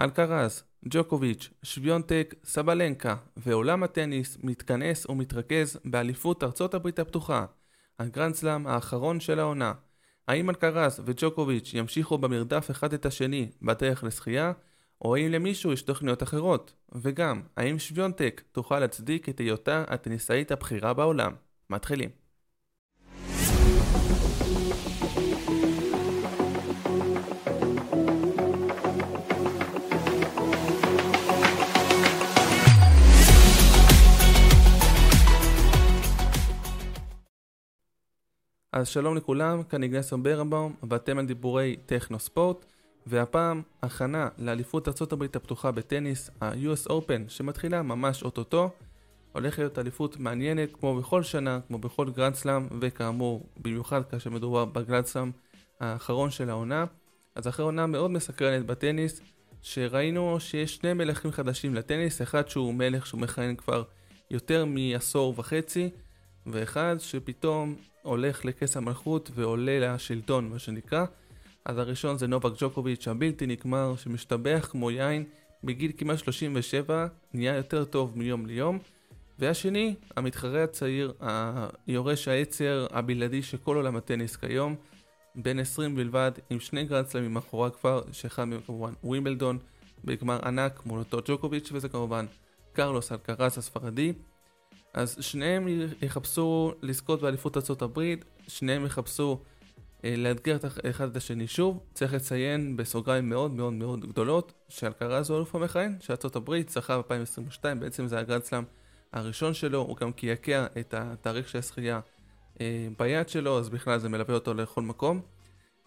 אלקרז, ג'וקוביץ', שוויונטק, סבלנקה ועולם הטניס מתכנס ומתרכז באליפות ארצות הברית הפתוחה, הגרנדסלאם האחרון של העונה. האם אלקרז וג'וקוביץ' ימשיכו במרדף אחד את השני בדרך לשחייה, או האם למישהו יש תוכניות אחרות? וגם, האם שוויונטק תוכל להצדיק את היותה הטניסאית הבכירה בעולם? מתחילים. אז שלום לכולם, כאן איגנסר ברנבאום, ואתם על דיבורי טכנו ספורט, והפעם הכנה לאליפות ארה"ב הפתוחה בטניס, ה-US Open, שמתחילה ממש אוטוטו. הולכת להיות אליפות מעניינת, כמו בכל שנה, כמו בכל גרנד סלאם, וכאמור, במיוחד כאשר מדובר בגרנד סלאם האחרון של העונה. אז אחרי עונה מאוד מסקרנת בטניס, שראינו שיש שני מלכים חדשים לטניס, אחד שהוא מלך שהוא מכהן כבר יותר מעשור וחצי, ואחד שפתאום הולך לכס המלכות ועולה לשלטון, מה שנקרא. אז הראשון זה נובק ג'וקוביץ' הבלתי נגמר, שמשתבח כמו יין, בגיל כמעט 37, נהיה יותר טוב מיום ליום. והשני, המתחרה הצעיר, היורש העצר הבלעדי של כל עולם הטניס כיום, בן 20 בלבד, עם שני גרנדסלמים מאחוריו כבר, שאחד מהם כמובן ווימבלדון, בגמר ענק מול אותו ג'וקוביץ', וזה כמובן קרלוס אלקרס הספרדי. אז שניהם יחפשו לזכות באליפות ארצות הברית, שניהם יחפשו אה, לאתגר את אחד את השני שוב. צריך לציין בסוגריים מאוד מאוד מאוד גדולות שאלקרז הוא אלוף המכהן, שארצות הברית זכה ב-2022, בעצם זה הגרנד סלאם הראשון שלו, הוא גם קעקע את התאריך של השחייה אה, ביד שלו, אז בכלל זה מלווה אותו לכל מקום.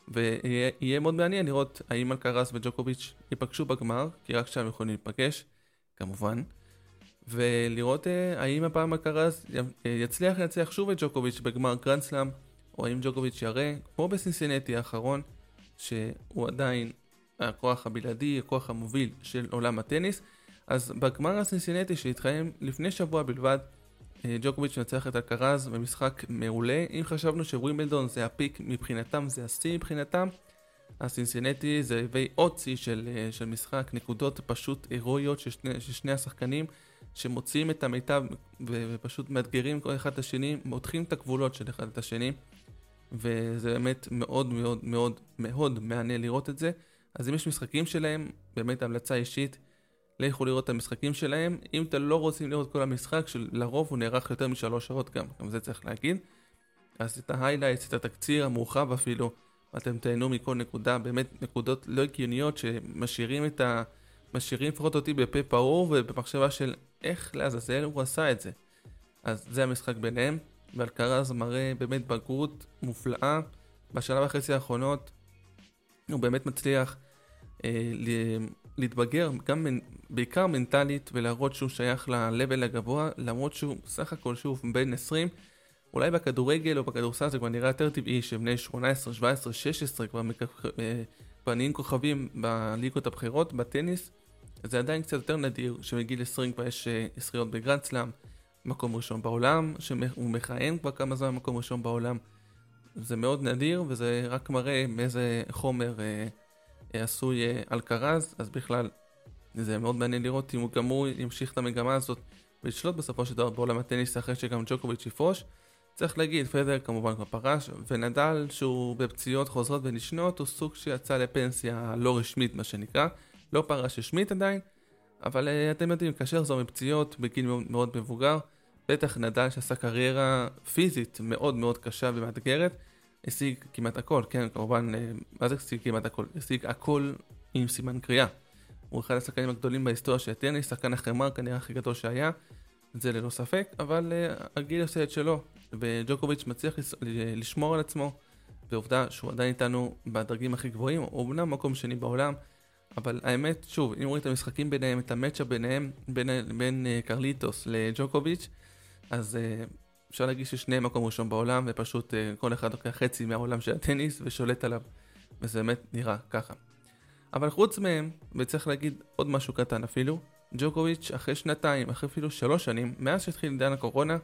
ויהיה מאוד מעניין לראות האם אלקרז וג'וקוביץ' ייפגשו בגמר, כי רק שם יכולים להיפגש, כמובן. ולראות אה, האם הפעם הקרז יצליח לנצח שוב את ג'וקוביץ' בגמר גרנדסלאם, או האם ג'וקוביץ' יראה, כמו בסינסינטי האחרון, שהוא עדיין הכוח הבלעדי, הכוח המוביל של עולם הטניס. אז בגמר הסינסינטי שהתחיים לפני שבוע בלבד, אה, ג'וקוביץ' מנצח את הקרז במשחק מעולה. אם חשבנו שווימבלדון זה הפיק מבחינתם, זה השיא מבחינתם, הסינסינטי זה הביא עוד שיא של, אה, של משחק, נקודות פשוט הירואיות של שני השחקנים. שמוציאים את המיטב ופשוט מאתגרים כל אחד את השני, מותחים את הגבולות של אחד את השני, וזה באמת מאוד מאוד מאוד מאוד מעניין לראות את זה. אז אם יש משחקים שלהם, באמת המלצה אישית, לכו לראות את המשחקים שלהם. אם אתם לא רוצים לראות כל המשחק, שלרוב הוא נערך יותר משלוש שעות גם, גם זה צריך להגיד. אז את ההיילייטס, את התקציר המורחב אפילו, אתם תהנו מכל נקודה, באמת נקודות לא הגיוניות שמשאירים את ה... משאירים לפחות אותי בפה פעור ובמחשבה של איך לעזאזל הוא עשה את זה. אז זה המשחק ביניהם, ואלקרז מראה באמת בגרות מופלאה. בשנה וחצי האחרונות הוא באמת מצליח אה, להתבגר, גם. בעיקר מנטלית, ולהראות שהוא שייך ל-level הגבוה, למרות שהוא סך הכל שוב בן 20. אולי בכדורגל או בכדורסל זה כבר נראה יותר טבעי שבני 18, 17, 16 כבר, מכ... אה, כבר נהיים כוכבים בליגות הבכירות, בטניס. זה עדיין קצת יותר נדיר שמגיל 20 כבר יש זכיות אה, בגרנד סלאם, מקום ראשון בעולם, שהוא מכהן כבר כמה זמן מקום ראשון בעולם. זה מאוד נדיר וזה רק מראה מאיזה חומר אה, אה, עשוי אה, אלקרז, אז בכלל זה מאוד מעניין לראות אם הוא גם הוא ימשיך את המגמה הזאת ולשלוט בסופו של דבר בעולם הטניס אחרי שגם ג'וקוביץ' יפרוש. צריך להגיד, פדר כמובן כבר פרש, ונדל שהוא בפציעות חוזרות ונשנות הוא סוג שיצא לפנסיה לא רשמית מה שנקרא. לא פרש רשמית עדיין, אבל uh, אתם יודעים, כאשר לחזור מפציעות בגיל מאוד, מבוגר, בטח נדל שעשה קריירה פיזית מאוד מאוד קשה ומאתגרת, השיג כמעט הכל, כן, כמובן, uh, מה זה השיג כמעט הכל? השיג הכל עם סימן קריאה. הוא אחד השחקנים הגדולים בהיסטוריה של הטניס, שחקן החמר כנראה הכי גדול שהיה, זה ללא ספק, אבל uh, הגיל עושה את שלו, וג'וקוביץ' מצליח לשמור על עצמו, ועובדה שהוא עדיין איתנו בדרגים הכי גבוהים, הוא אמנם מקום שני בעולם, אבל האמת, שוב, אם רואים את המשחקים ביניהם, את המצ'אפ ביניהם, בין, בין uh, קרליטוס לג'וקוביץ', אז uh, אפשר להגיד ששניהם מקום ראשון בעולם, ופשוט uh, כל אחד לוקח חצי מהעולם של הטניס ושולט עליו, וזה באמת נראה ככה. אבל חוץ מהם, וצריך להגיד עוד משהו קטן אפילו, ג'וקוביץ' אחרי שנתיים, אחרי אפילו שלוש שנים, מאז שהתחיל עידן הקורונה,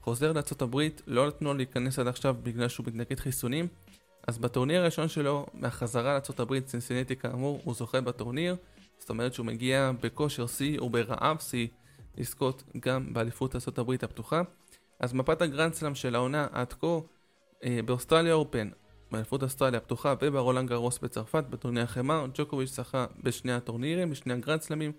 חוזר לארה"ב, לא נתנו לו להיכנס עד עכשיו בגלל שהוא מתנגד חיסונים, אז בטורניר הראשון שלו, מהחזרה לארה"ב, סינסינטי כאמור, הוא זוכה בטורניר, זאת אומרת שהוא מגיע בכושר שיא וברעב שיא לזכות גם באליפות ארה"ב הפתוחה. אז מפת הגרנדסלאם של העונה עד כה, אה, באוסטרליה Open, באליפות אוסטרליה הפתוחה וברולנד גרוס בצרפת, בטורניר החמר, ג'וקוביץ' זכה בשני הטורנירים, בשני הגרנדסלאמים,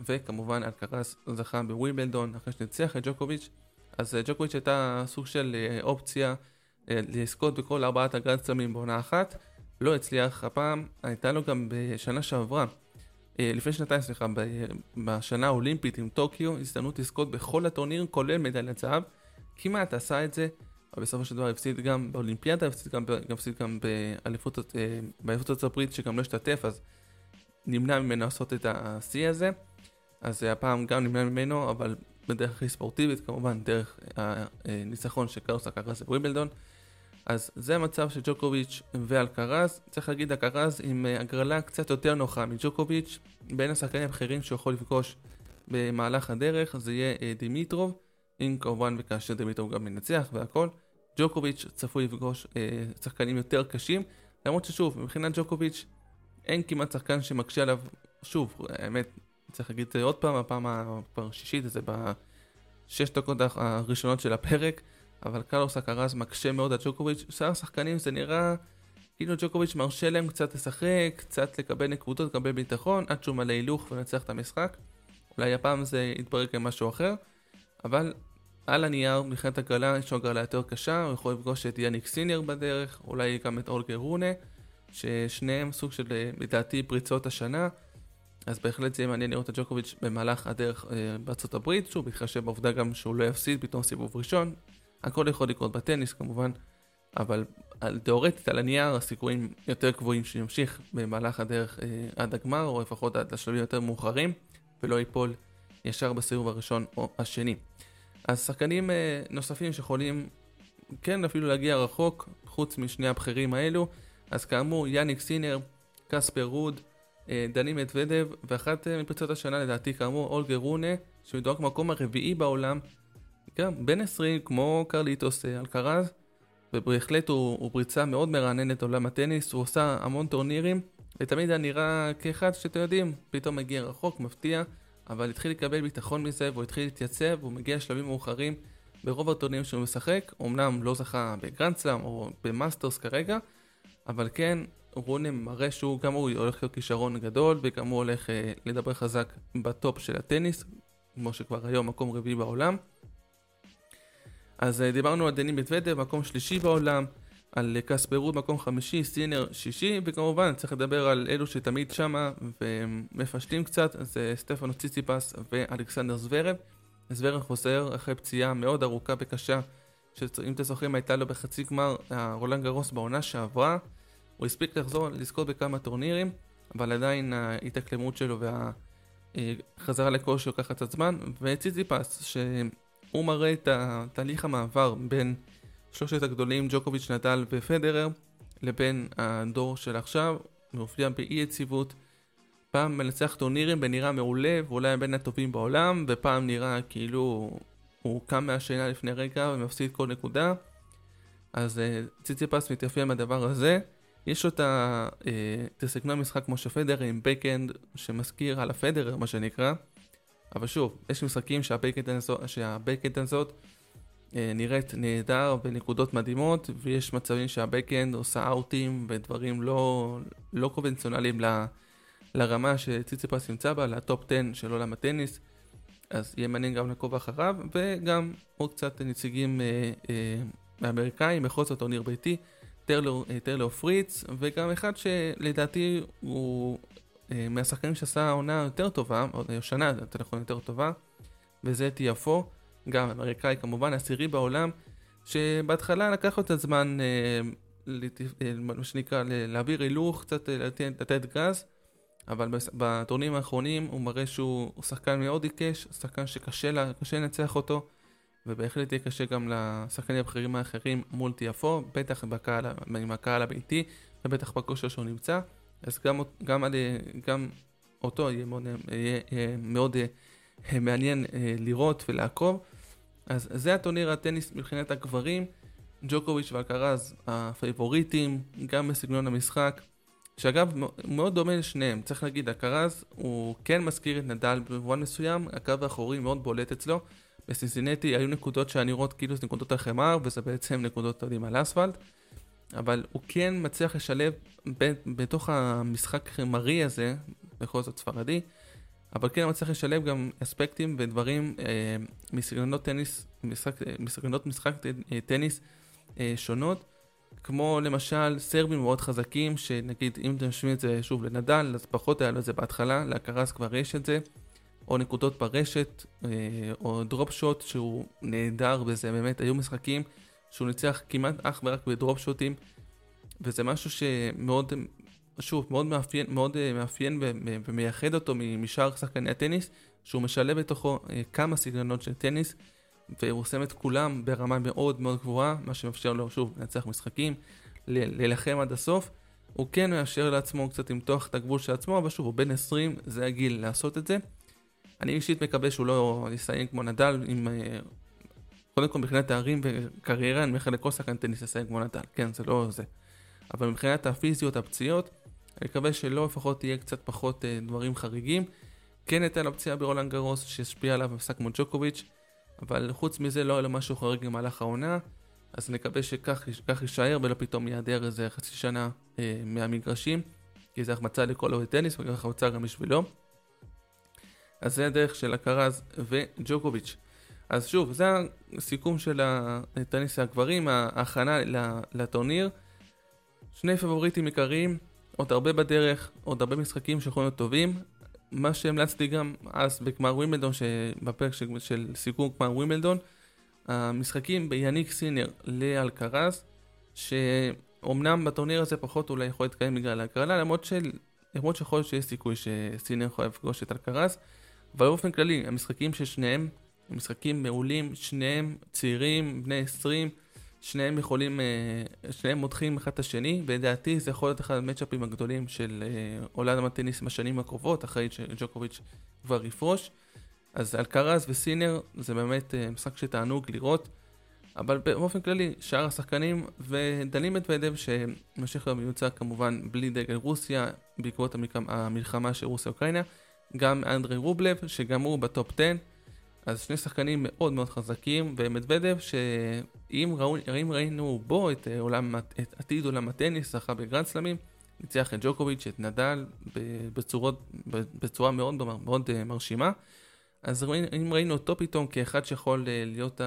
וכמובן אלקרס זכה בווימבלדון אחרי שניצח את ג'וקוביץ'. אז אה, ג'וקוביץ' הייתה סוג של אה, אופציה לזכות בכל ארבעת הגרנדסלאמים בעונה אחת. לא הצליח הפעם, הייתה לו גם בשנה שעברה, לפני שנתיים סליחה, בשנה האולימפית עם טוקיו, הזדמנות לזכות בכל הטורנירים כולל מדליית זהב. כמעט עשה את זה, אבל בסופו של דבר הפסיד גם באולימפיאדה, הפסיד גם, גם, הפסיד גם באליפות ארצות הברית שגם לא השתתף, אז נמנע ממנו לעשות את השיא הזה. אז הפעם גם נמנע ממנו, אבל בדרך הכי ספורטיבית כמובן, דרך הניצחון של קארוס אלקרז בוויבלדון. אז זה המצב של ג'וקוביץ' ואלקרז. צריך להגיד אלקרז עם הגרלה קצת יותר נוחה מג'וקוביץ', בין השחקנים הבכירים שהוא יכול לפגוש במהלך הדרך, זה יהיה אה, דימיטרוב, אם כמובן וכאשר דימיטרוב גם מנצח והכל. ג'וקוביץ' צפוי לפגוש אה, שחקנים יותר קשים, למרות ששוב, מבחינת ג'וקוביץ' אין כמעט שחקן שמקשה עליו, שוב, האמת, צריך להגיד את זה עוד פעם, הפעם השישית, זה בשש דקות הראשונות של הפרק, אבל קרלוס אקרז מקשה מאוד על ג'וקוביץ', שאר השחקנים זה נראה כאילו ג'וקוביץ' מרשה להם קצת לשחק, קצת לקבל נקודות, לקבל ביטחון, עד שהוא מלא הילוך ולנצח את המשחק. אולי הפעם זה יתברר כמשהו אחר, אבל על הנייר, מבחינת הגרלה, יש לו הגרלה יותר קשה, הוא יכול לפגוש את יאניק סיניור בדרך, אולי גם את אולגר רונה, ששניהם סוג של, לדעתי, פריצות השנה. אז בהחלט זה יהיה מעניין לראות את ג'וקוביץ' במהלך הדרך אה, בארצות הברית, שוב, בהתחשב בעובדה גם שהוא לא יפסיד פתאום סיבוב ראשון. הכל יכול לקרות בטניס כמובן, אבל תאורטית על הנייר הסיכויים יותר גבוהים שימשיך במהלך הדרך אה, עד הגמר, או לפחות עד לשלבים יותר מאוחרים, ולא ייפול ישר בסיבוב הראשון או השני. אז שחקנים אה, נוספים שיכולים כן אפילו להגיע רחוק, חוץ משני הבכירים האלו, אז כאמור יאניק סינר, קספר רוד, אה, דני מדוודב, ואחת אה, מפריצות השנה לדעתי כאמור אולגר רונה, שמדורג במקום הרביעי בעולם, גם בן 20 כמו קרליטוס אלקרז, ובהחלט הוא, הוא פריצה מאוד מרעננת עולם הטניס, הוא עושה המון טורנירים, ותמיד היה נראה כאחד שאתם יודעים, פתאום מגיע רחוק, מפתיע, אבל התחיל לקבל ביטחון מזה, והוא התחיל להתייצב, והוא מגיע לשלבים מאוחרים ברוב הטורנירים שהוא משחק, אמנם לא זכה בגרנדסלאם או במאסטרס כרגע, אבל כן, רונה מראה שהוא גם הוא הולך להיות כישרון גדול וגם הוא הולך אה, לדבר חזק בטופ של הטניס, כמו שכבר היום מקום רביעי בעולם. אז אה, דיברנו על דני מדוודב, מקום שלישי בעולם, על קספר רוד מקום חמישי, סינר שישי, וכמובן צריך לדבר על אלו שתמיד שמה ומפשטים קצת, זה סטפנו ציציפס ואלכסנדר זוורב. זוורב חוזר אחרי פציעה מאוד ארוכה וקשה, שאם אתם זוכרים הייתה לו בחצי גמר רולנד גרוס בעונה שעברה. הוא הספיק לחזור לזכות בכמה טורנירים, אבל עדיין ההתאקלמות שלו והחזרה לכושר לוקחת קצת זמן, וציציפס, שהוא מראה את תהליך המעבר בין שלושת הגדולים, ג'וקוביץ', נדל ופדרר, לבין הדור של עכשיו, מאופיין באי יציבות. פעם מנצח טורנירים ונראה מעולה ואולי בין הטובים בעולם, ופעם נראה כאילו הוא קם מהשינה לפני רגע ומפסיד כל נקודה. אז ציציפס מתייפיין מהדבר הזה. יש לו את הסגנון משחק כמו שפדר עם בקאנד שמזכיר על הפדר מה שנקרא אבל שוב, יש משחקים שה backhand הזאת, אה, נראית נהדר בנקודות מדהימות ויש מצבים שה backhand עושה אאוטים ודברים לא, לא קונבנציונליים ל, לרמה שציציפס נמצא בה, לטופ 10 של עולם הטניס. אז יהיה מעניין גם לעקוב אחריו וגם עוד קצת נציגים אה, אה, אמריקאים בכל זאת טורניר ביתי טרלו פריץ, וגם אחד שלדעתי הוא אה, מהשחקנים שעשה עונה יותר טובה, או שנה יותר נכון יותר טובה, וזה טיאפו, גם אמריקאי כמובן, עשירי בעולם, שבהתחלה לקח לו את הזמן, אה, אה, מה שנקרא, להעביר הילוך, קצת לתת גז, אבל בטורנים האחרונים הוא מראה שהוא שחקן מאוד עיקש, שחקן שקשה לנצח אותו. ובהחלט יהיה קשה גם לשחקנים הבכירים האחרים מול טיאפו, בטח בקהל, עם הקהל הביתי, ובטח בכושר שהוא נמצא, אז גם, גם, גם אותו יהיה מאוד, יהיה, יהיה מאוד אה, מעניין אה, לראות ולעקוב. אז זה הטורניר הטניס מבחינת הגברים, ג'וקוביץ' ואלקרז הפייבוריטים, גם בסגנון המשחק, שאגב, מאוד דומה לשניהם, צריך להגיד, הקרז הוא כן מזכיר את נדל במובן מסוים, הקו האחורי מאוד בולט אצלו. בסינסינטי היו נקודות שהיה נראות כאילו זה נקודות החמר, וזה בעצם נקודות, יודעים, על אספלט. אבל הוא כן מצליח לשלב ב- בתוך המשחק החמרי הזה, בכל זאת ספרדי, אבל כן מצליח לשלב גם אספקטים ודברים אה, מסגנונות טניס, משחק, מסגנונות משחק אה, טניס אה, שונות. כמו למשל סרבים מאוד חזקים, שנגיד אם אתם משווים את זה שוב לנדל, אז פחות היה לו את זה בהתחלה, להקרס כבר יש את זה, או נקודות ברשת, אה, או דרופ שוט שהוא נהדר בזה, באמת היו משחקים שהוא ניצח כמעט אך ורק בדרופ שוטים, וזה משהו שמאוד, שוב, מאוד מאפיין, מאוד אה, מאפיין ומייחד אותו משאר שחקני הטניס, שהוא משלב בתוכו אה, כמה סגנונות של טניס. והוא שם את כולם ברמה מאוד מאוד גבוהה, מה שמאפשר לו שוב לנצח משחקים, להילחם עד הסוף. הוא כן מאפשר לעצמו קצת למתוח את הגבול של עצמו, אבל שוב, הוא בן 20, זה הגיל לעשות את זה. אני אישית מקווה שהוא לא יסיים כמו נדל, עם... קודם כל מבחינת תארים וקריירה, אני מאחל לכל שחקן טניס לסיים כמו נדל, כן, זה לא זה. אבל מבחינת הפיזיות, הפציעות, אני מקווה שלא לפחות תהיה קצת פחות אה, דברים חריגים. כן הייתה לו פציעה ברולנד גרוס שהשפיע עליו במשחק כמו ג'וקוביץ', אבל חוץ מזה לא היה לו משהו חריג במהלך העונה, אז נקווה שכך יישאר ולא פתאום ייעדר איזה חצי שנה אה, מהמגרשים, כי זה החמצה לכל אוהד טניס וגם החמצה גם בשבילו. אז זה הדרך של הקרז וג'וקוביץ'. אז שוב, זה הסיכום של הטניס הגברים, ההכנה לטורניר. שני פבוריטים עיקריים, עוד הרבה בדרך, עוד הרבה משחקים שיכולים להיות טובים. מה שהמלצתי גם אז בגמר ווימלדון, בפרק של, של סיכום גמר ווימלדון, המשחקים ביאניק סינר לאלקרז, שאומנם בטורניר הזה פחות אולי יכול להתקיים בגלל ההגרלה, למרות, של, למרות שיכול להיות שיש סיכוי שסינר יכול לפגוש את אלקרז, אבל באופן כללי, המשחקים של שניהם, משחקים מעולים, שניהם צעירים, בני 20, שניהם יכולים, אה, שניהם מותחים אחד את השני, ולדעתי זה יכול להיות אחד המצ'אפים הגדולים של אה, עולם הטניס בשנים הקרובות, אחרי שג'וקוביץ' כבר יפרוש. אז אלקרז וסינר זה באמת אה, משחק שתענוג לראות, אבל באופן כללי, שאר השחקנים, ודנים מדוודב שממשיך להיות מיוצג כמובן בלי דגל רוסיה, בעקבות המלחמה של רוסיה-אוקראינה, גם אנדרי רובלב, שגם הוא בטופ 10. אז שני שחקנים מאוד מאוד חזקים, ומדוודב שאם ראו, ראינו בו את, אה, עולם, את עתיד עולם הטניס, זכה בגרנד סלמים, ניצח את ג'וקוביץ', את נדל, בצורות, בצורה מאוד, מאוד אה, מרשימה. אז אם ראינו אותו פתאום כאחד שיכול אה, להיות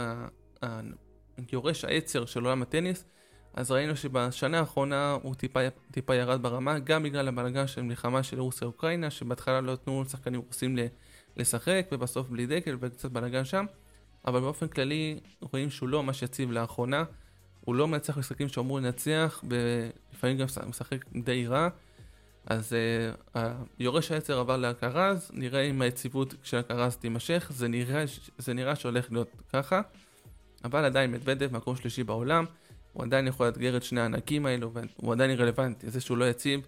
היורש העצר של עולם הטניס, אז ראינו שבשנה האחרונה הוא טיפה, טיפה ירד ברמה, גם בגלל הבלגן של מלחמה של רוסיה-אוקראינה, שבהתחלה לא נתנו לשחקנים רוסים ל... לשחק, ובסוף בלי דקל וקצת בלאגן שם, אבל באופן כללי רואים שהוא לא ממש יציב לאחרונה, הוא לא מנצח משחקים שאמור לנצח, ולפעמים גם משחק די רע. אז uh, היורש העצר עבר להקרז, נראה אם היציבות של הקרז תימשך, זה נראה, זה נראה שהולך להיות ככה, אבל עדיין מדוודב מקום שלישי בעולם, הוא עדיין יכול לאתגר את שני הענקים האלו, והוא עדיין רלוונטי, זה שהוא לא יציב,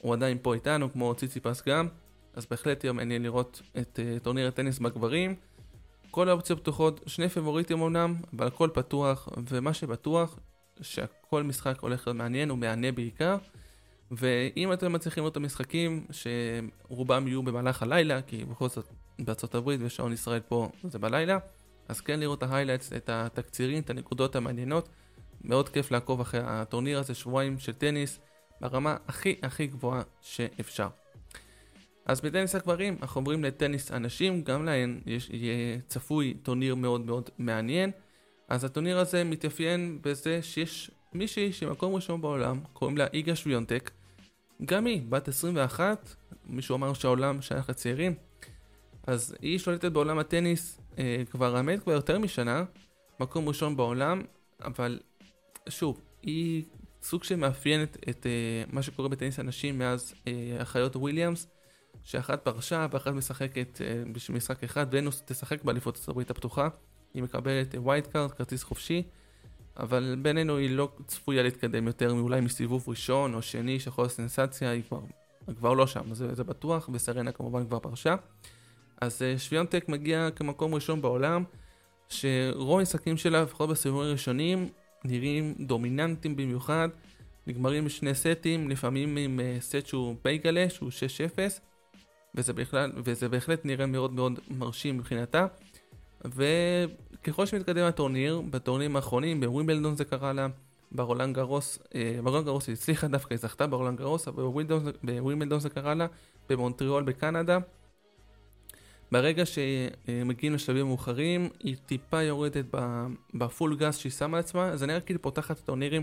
הוא עדיין פה איתנו, כמו ציציפס גם, אז בהחלט יום מעניין לראות את טורניר הטניס בגברים. כל האופציות פתוחות, שני פבוריטים אמנם, אבל הכל פתוח, ומה שבטוח, שכל משחק הולך להיות מעניין ומהנה בעיקר. ואם אתם מצליחים לראות את המשחקים, שרובם יהיו במהלך הלילה, כי בכל זאת בארצות הברית ושעון ישראל פה זה בלילה, אז כן לראות את ה highlights, את התקצירים, את הנקודות המעניינות. מאוד כיף לעקוב אחרי הטורניר הזה, שבועיים של טניס, ברמה הכי הכי גבוהה שאפשר. אז בטניס הגברים אנחנו עוברים לטניס הנשים, גם להן יש, יהיה צפוי טורניר מאוד מאוד מעניין. אז הטורניר הזה מתאפיין בזה שיש מישהי שמקום ראשון בעולם, קוראים לה איגה שוויונטק. גם היא, בת 21, מישהו אמר שהעולם שייך לצעירים. אז היא שולטת בעולם הטניס אה, כבר האמת כבר יותר משנה, מקום ראשון בעולם, אבל שוב, היא סוג שמאפיינת את אה, מה שקורה בטניס הנשים מאז אה, אחיות וויליאמס. שאחת פרשה ואחת משחקת אה, בשביל משחק אחד, ונוס תשחק באליפות הברית הפתוחה. היא מקבלת wild card, כרטיס חופשי, אבל בינינו היא לא צפויה להתקדם יותר מאולי מסיבוב ראשון או שני שיכול להיות סנסציה, היא כבר, כבר לא שם, זה, זה בטוח, וסרנה כמובן כבר פרשה. אז אה, שוויונטק מגיע כמקום ראשון בעולם, שרוב המשחקים שלה, לפחות בסיבובים הראשונים, נראים דומיננטיים במיוחד. נגמרים שני סטים, לפעמים עם סט שהוא בייגלה, שהוא 6-0, וזה, בכלל, וזה בהחלט נראה מאוד מאוד מרשים מבחינתה. וככל שמתקדם הטורניר, בטורנירים האחרונים, בווימבלדון זה קרה לה, ברולנד גרוס, אה, ברולנד גרוס היא הצליחה דווקא, היא זכתה ברולנד גרוס, אבל בווימבלדון זה קרה לה, במונטריאול בקנדה. ברגע שמגיעים לשלבים מאוחרים, היא טיפה יורדת ב full gas שהיא שמה לעצמה, זה נראה כאילו פותחת הטורנירים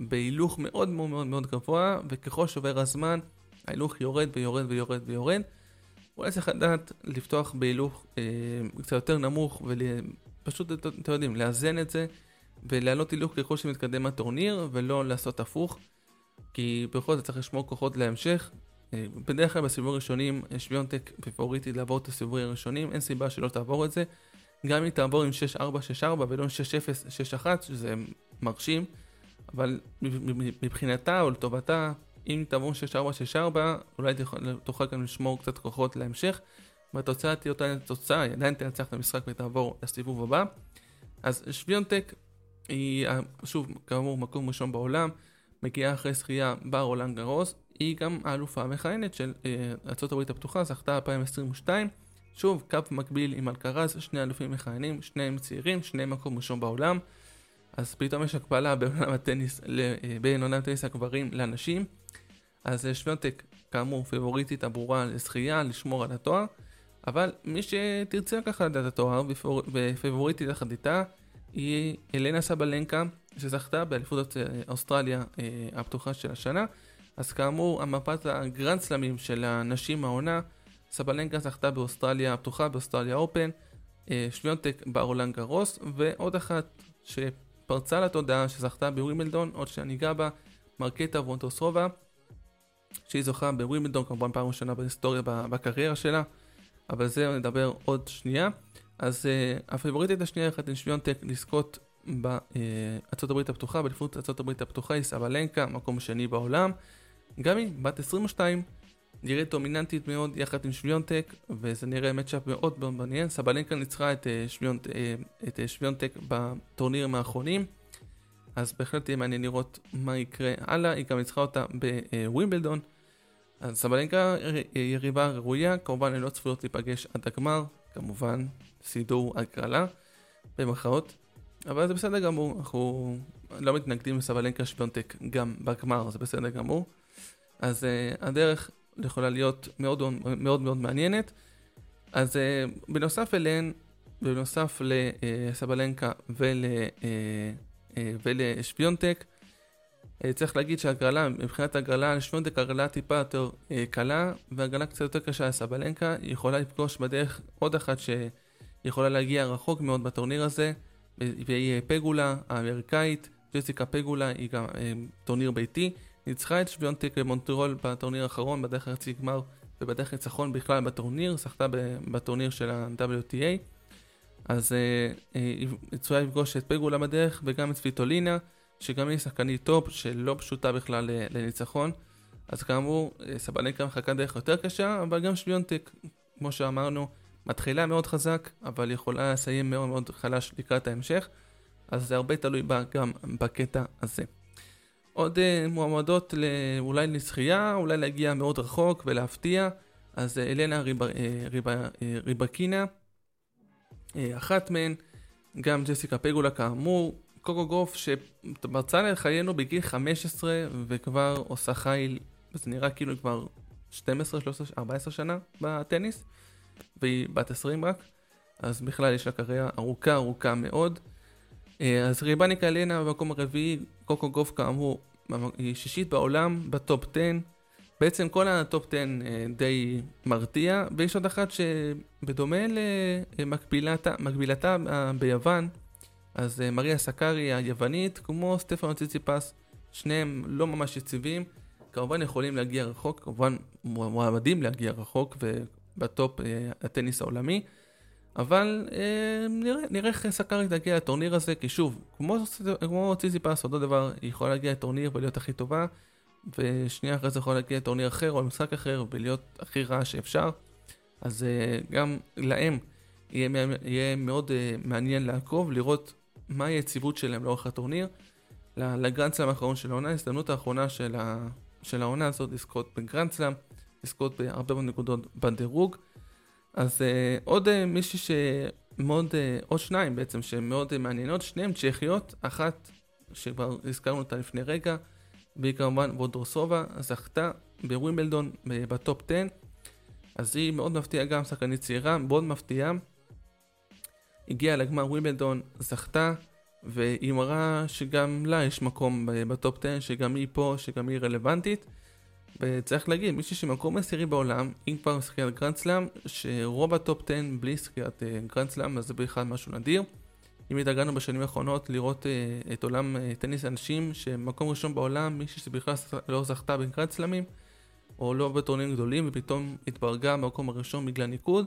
בהילוך מאוד מאוד מאוד גבוה, וככל שעובר הזמן, ההילוך יורד ויורד ויורד ויורד. אולי צריך לדעת לפתוח בהילוך אה, קצת יותר נמוך ופשוט, אתם יודעים, לאזן את זה ולהעלות הילוך ככל שמתקדם הטורניר ולא לעשות הפוך כי בכל זאת צריך לשמור כוחות להמשך. אה, בדרך כלל בסיבובים הראשונים שוויונטק פפוריטית לעבור את הסיבובים הראשונים, אין סיבה שלא תעבור את זה. גם אם תעבור עם 6-4-6-4 ולא עם 6-0-6-1 שזה מרשים, אבל מבחינתה או לטובתה אם תעבור 6-4-6-4, אולי תוכל גם לשמור קצת כוחות להמשך, והתוצאה תהיה אותה תוצאה, היא עדיין תנצח את המשחק ותעבור לסיבוב הבא. אז שוויונטק היא, שוב, כאמור, מקום ראשון בעולם, מגיעה אחרי זכייה ברולנד גרוס, היא גם האלופה המכהנת של אה, ארה"ב הפתוחה, זכתה 2022. שוב, קו מקביל עם אלקרז, שני אלופים מכהנים, שניהם צעירים, שניהם מקום ראשון בעולם. אז פתאום יש הקבלה בין עולם הטניס, אה, בין עולם הטניס הגברים לנשים. אז שוויונטק, כאמור, פיבוריטית הברורה לזכייה, לשמור על התואר, אבל מי שתרצה ככה לדעת התואר ופיבוריטית יחד איתה, היא אלנה סבלנקה, שזכתה באליפות אוסטרליה אה, הפתוחה של השנה. אז כאמור, המפת הגרנד סלמים של הנשים העונה, סבלנקה זכתה באוסטרליה הפתוחה, באוסטרליה אופן, אה, שוויונטק באורלנד גרוס, ועוד אחת שפרצה לתודעה שזכתה בווימלדון, עוד שאני אגע בה, מרקטה וונטוסרובה. שהיא זוכה בווימבלדון כמובן פעם ראשונה בהיסטוריה בקריירה שלה, אבל זה נדבר עוד שנייה. אז uh, הפייבוריטית השנייה יחד עם שוויונטק לזכות בארצות הברית הפתוחה, באליפות ארצות הברית הפתוחה היא סבלנקה, מקום שני בעולם. גם היא בת 22, נראית דומיננטית מאוד יחד עם שוויונטק, וזה נראה מצ'אפ מאוד מעניין. סבלנקה ניצחה את, uh, שוויונט, uh, את uh, שוויונטק בטורנירים האחרונים. אז בהחלט יהיה מעניין לראות מה יקרה הלאה, היא גם ניצחה אותה בווימבלדון. אז סבלנקה יריבה ראויה, כמובן הן לא צפויות להיפגש עד הגמר, כמובן סידור הגרלה, במרכאות, אבל זה בסדר גמור, אנחנו לא מתנגדים לסבלנקה שוויונטק גם בגמר, זה בסדר גמור. אז uh, הדרך יכולה להיות מאוד מאוד מאוד מעניינת. אז uh, בנוסף אליהן, בנוסף לסבלנקה ול... Uh, אה, ולשפיונטק. אה, צריך להגיד שהגרלה, מבחינת הגרלה, לשפיונטק הגרלה טיפה יותר אה, קלה, והגרלה קצת יותר קשה לסבלנקה, היא יכולה לפגוש בדרך עוד אחת שיכולה להגיע רחוק מאוד בטורניר הזה, והיא פגולה האמריקאית, ג'סיקה פגולה, היא גם טורניר ביתי, ניצחה את שוויונטק במונטריאול בטורניר האחרון, בדרך לחצי גמר ובדרך ניצחון בכלל בטורניר, זכתה בטורניר של ה-WTA. אז אה, אה, היא צפויה לפגוש את פגולה בדרך וגם את סוויטולינה, שגם היא שחקנית טופ שלא פשוטה בכלל לניצחון. אז כאמור, אה, סבלנקה מחכה דרך יותר קשה, אבל גם שוויונטק, כמו שאמרנו, מתחילה מאוד חזק, אבל יכולה לסיים מאוד מאוד חלש לקראת ההמשך, אז זה הרבה תלוי בה גם בקטע הזה. עוד uh, מועמדות לא, אולי לזכייה, אולי להגיע מאוד רחוק ולהפתיע, אז uh, אלנה ריב, uh, ריב, אה, אחת מהן, גם ג'סיקה פגולה כאמור, קוקו גוף שמרצה לחיינו בגיל 15 וכבר עושה חיל, זה נראה כאילו היא כבר 12, 13, 14 שנה בטניס, והיא בת 20 רק, אז בכלל יש לה קריירה ארוכה ארוכה מאוד. אה, אז ריבניקה אלנה במקום הרביעי, קוקו גוף כאמור, היא שישית בעולם בטופ 10. בעצם כל הטופ 10 אה, די מרתיע, ויש עוד אחת שבדומה למקבילתה אה, ביוון, אז אה, מריה סקארי היוונית, כמו סטפנו ציציפס, שניהם לא ממש יציבים, כמובן יכולים להגיע רחוק, כמובן מועמדים להגיע רחוק ובטופ הטניס העולמי, אבל נראה, נראה איך סקארי תגיע לטורניר הזה, כי שוב, כמו, כמו ציציפס, אותו דבר, היא יכולה להגיע לטורניר ולהיות הכי טובה. ושנייה אחרי זה יכול להגיע לטורניר אחר או למשחק אחר ולהיות הכי רע שאפשר. אז uh, גם להם יהיה, יהיה מאוד uh, מעניין לעקוב, לראות מה היציבות שלהם לאורך הטורניר. לגרנדסלאם האחרון של העונה, ההזדמנות האחרונה של, ה, של העונה הזאת לזכות בגרנדסלאם, לזכות בהרבה מאוד נקודות בדירוג. אז uh, עוד uh, מישהי שמאוד, uh, עוד שניים בעצם שמאוד uh, מעניינות, שניהם צ'כיות, אחת שכבר הזכרנו אותה לפני רגע, והיא כמובן וונדרוסובה, זכתה בווימבלדון בטופ 10, אז היא מאוד מפתיעה גם, שחקנית צעירה, מאוד מפתיעה. הגיעה לגמר ווימבלדון, זכתה, והיא מראה שגם לה יש מקום בטופ 10, שגם היא פה, שגם היא רלוונטית. וצריך להגיד, מישהי שמקום עשירי בעולם, עם כבר זכיית גרנד סלאם, שרוב הטופ 10 בלי זכיית גרנד סלאם, אז זה בכלל משהו נדיר. אם התרגלנו בשנים האחרונות לראות uh, את עולם uh, טניס הנשים שמקום ראשון בעולם, מישהי שבכלל לא זכתה בגרנד סלאמים, או לא בטורנירים גדולים, ופתאום התברגה במקום הראשון בגלל ניקוד,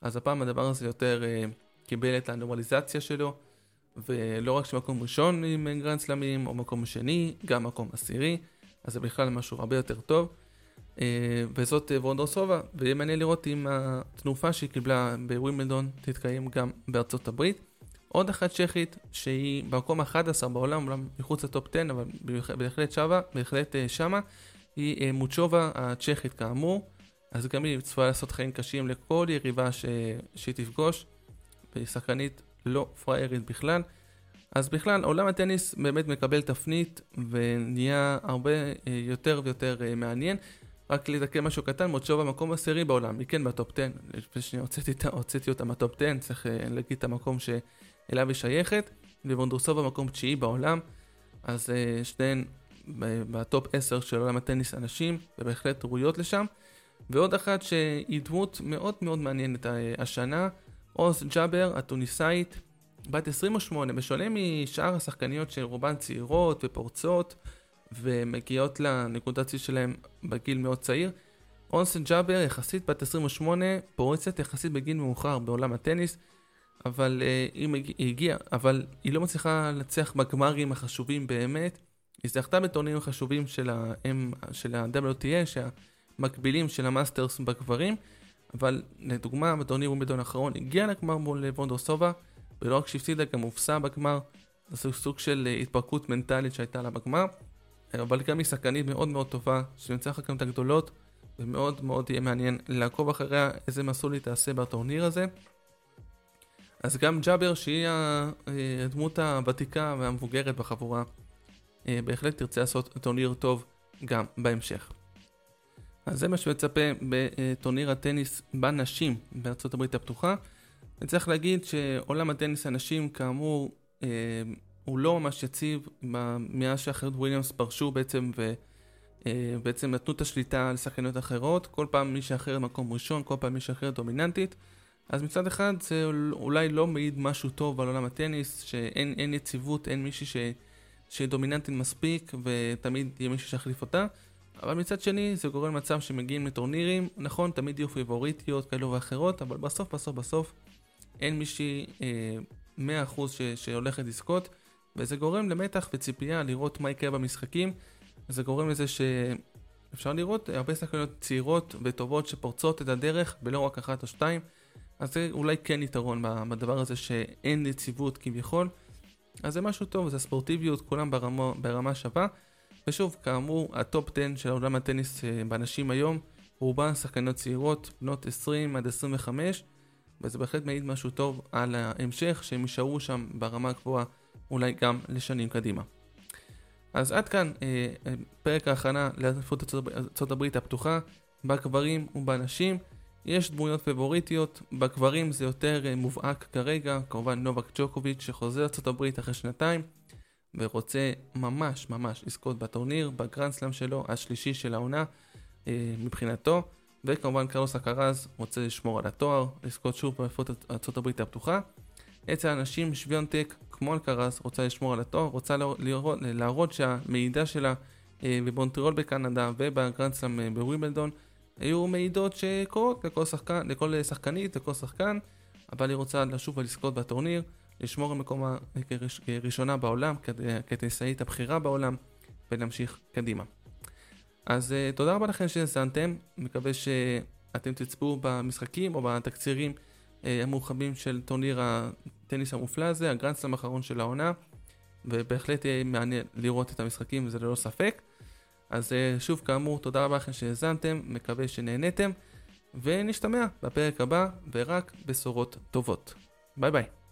אז הפעם הדבר הזה יותר uh, קיבל את הנורמליזציה שלו, ולא רק שמקום ראשון עם גרנד סלאמים, או מקום שני, גם מקום עשירי. אז זה בכלל משהו הרבה יותר טוב. אה, וזאת אה, וונדרסובה, ויהיה מעניין לראות אם התנופה שהיא קיבלה בווימלדון תתקיים גם בארצות הברית. עוד אחת צ'כית שהיא במקום 11 בעולם, אולם מחוץ לטופ 10, אבל בהחלט שווה, בהחלט אה, שמה, היא מוצ'ובה הצ'כית כאמור. אז גם היא צפויה לעשות חיים קשים לכל יריבה ש... שהיא תפגוש, והיא שחקנית לא פראיירית בכלל. אז בכלל, עולם הטניס באמת מקבל תפנית ונהיה הרבה אה, יותר ויותר אה, מעניין. רק לתקן משהו קטן, מוצ'ובה במקום עשירי בעולם, היא כן בטופ 10, לפני שאני הוצאתי, אותה מהטופ 10, צריך אה, להגיד את המקום שאליו היא שייכת, וונדרוסובה במקום תשיעי בעולם, אז שתיהן בטופ 10 של עולם הטניס הנשים, ובהחלט ראויות לשם. ועוד אחת שהיא דמות מאוד מאוד מעניינת השנה, אונס ג'אבר, התוניסאית, בת 28, בשונה משאר השחקניות שרובן צעירות ופורצות ומגיעות לנקודת שיא שלהן בגיל מאוד צעיר, אונס ג'אבר יחסית בת 28, פורצת יחסית בגיל מאוחר בעולם הטניס, אבל היא, מג... היא הגיעה, אבל היא לא מצליחה לנצח בגמרים החשובים באמת. היא זכתה בטורנירים חשובים של ה-M, של ה-WTA, שהמקבילים של המאסטרס בגברים, אבל לדוגמה בטורניר ומדון האחרון הגיעה לגמר מול וונדרסובה. ולא רק שהפסידה, גם הופסה בגמר. זה סוג של אה, התפרקות מנטלית שהייתה לה בגמר. אבל גם היא שחקנית מאוד מאוד טובה, שמנצחת גם את הגדולות, ומאוד מאוד יהיה מעניין לעקוב אחריה איזה מסלול היא תעשה בטורניר הזה. אז גם ג'אבר, שהיא אה, הדמות הוותיקה והמבוגרת בחבורה, אה, בהחלט תרצה לעשות טורניר טוב גם בהמשך. אז זה מה שמצפה בטורניר הטניס בנשים בארצות הברית הפתוחה. אני צריך להגיד שעולם הטניס הנשים כאמור אה, הוא לא ממש יציב מאז שאחרת וויליאמס פרשו בעצם ובעצם אה, נתנו את השליטה לשחקניות אחרות כל פעם מישהי אחרת מקום ראשון, כל פעם מישהי אחרת דומיננטית אז מצד אחד זה אולי לא מעיד משהו טוב על עולם הטניס שאין יציבות, אין מישהי ש, שדומיננטית מספיק ותמיד יהיה מישהו שיחליף אותה אבל מצד שני זה גורם למצב שמגיעים לטורנירים, נכון תמיד יהיו פיבוריטיות כאלו ואחרות אבל בסוף בסוף בסוף אין מישהי אה, 100% ש, שהולכת לזכות, וזה גורם למתח וציפייה לראות מה יקרה במשחקים. זה גורם לזה שאפשר לראות הרבה שחקניות צעירות וטובות שפורצות את הדרך, ולא רק אחת או שתיים. אז זה אולי כן יתרון בדבר הזה שאין יציבות כביכול. אז זה משהו טוב, זה ספורטיביות, כולם ברמה, ברמה שווה. ושוב, כאמור, ה-top 10 של עולם הטניס אה, בנשים היום, רובן שחקניות צעירות, בנות 20 עד 25, וזה בהחלט מעיד משהו טוב על ההמשך, שהם יישארו שם ברמה הגבוהה אולי גם לשנים קדימה. אז עד כאן אה, אה פרק ההכנה לאליפות ארצות הברית הפתוחה, בגברים ובנשים. יש דמויות פבוריטיות, בגברים זה יותר אה, מובהק כרגע, כמובן נובק ג'וקוביץ' שחוזר הברית אחרי שנתיים ורוצה ממש ממש לזכות בטורניר, בגרנדסלאם שלו, השלישי של העונה אה, מבחינתו. וכמובן קרלוס אקרז רוצה לשמור על התואר, לזכות שוב באליפות ארה"ב הפתוחה. אצל האנשים שוויונטק, כמו אלקרז, רוצה לשמור על התואר, רוצה להראות, להראות שהמידע שלה אה, בבונטריאול בקנדה ובגרנדסלאם בווימבלדון היו מעידות שקורות לכל, שחקן, לכל שחקנית, לכל שחקן, אבל היא רוצה לשוב ולזכות בטורניר, לשמור על מקומה כראשונה בעולם, כטניסאית הבכירה בעולם, ולהמשיך קדימה. אז uh, תודה רבה לכם שהאזנתם, מקווה שאתם תצפו במשחקים או בתקצירים uh, המורחבים של טורניר הטניס המופלא הזה, הגרנדסלאם האחרון של העונה. ובהחלט יהיה מעניין לראות את המשחקים, זה ללא ספק. אז אה, שוב, כאמור, תודה רבה לכם שהאזנתם, מקווה שנהניתם, ונשתמע בפרק הבא, ורק בשורות טובות. ביי ביי.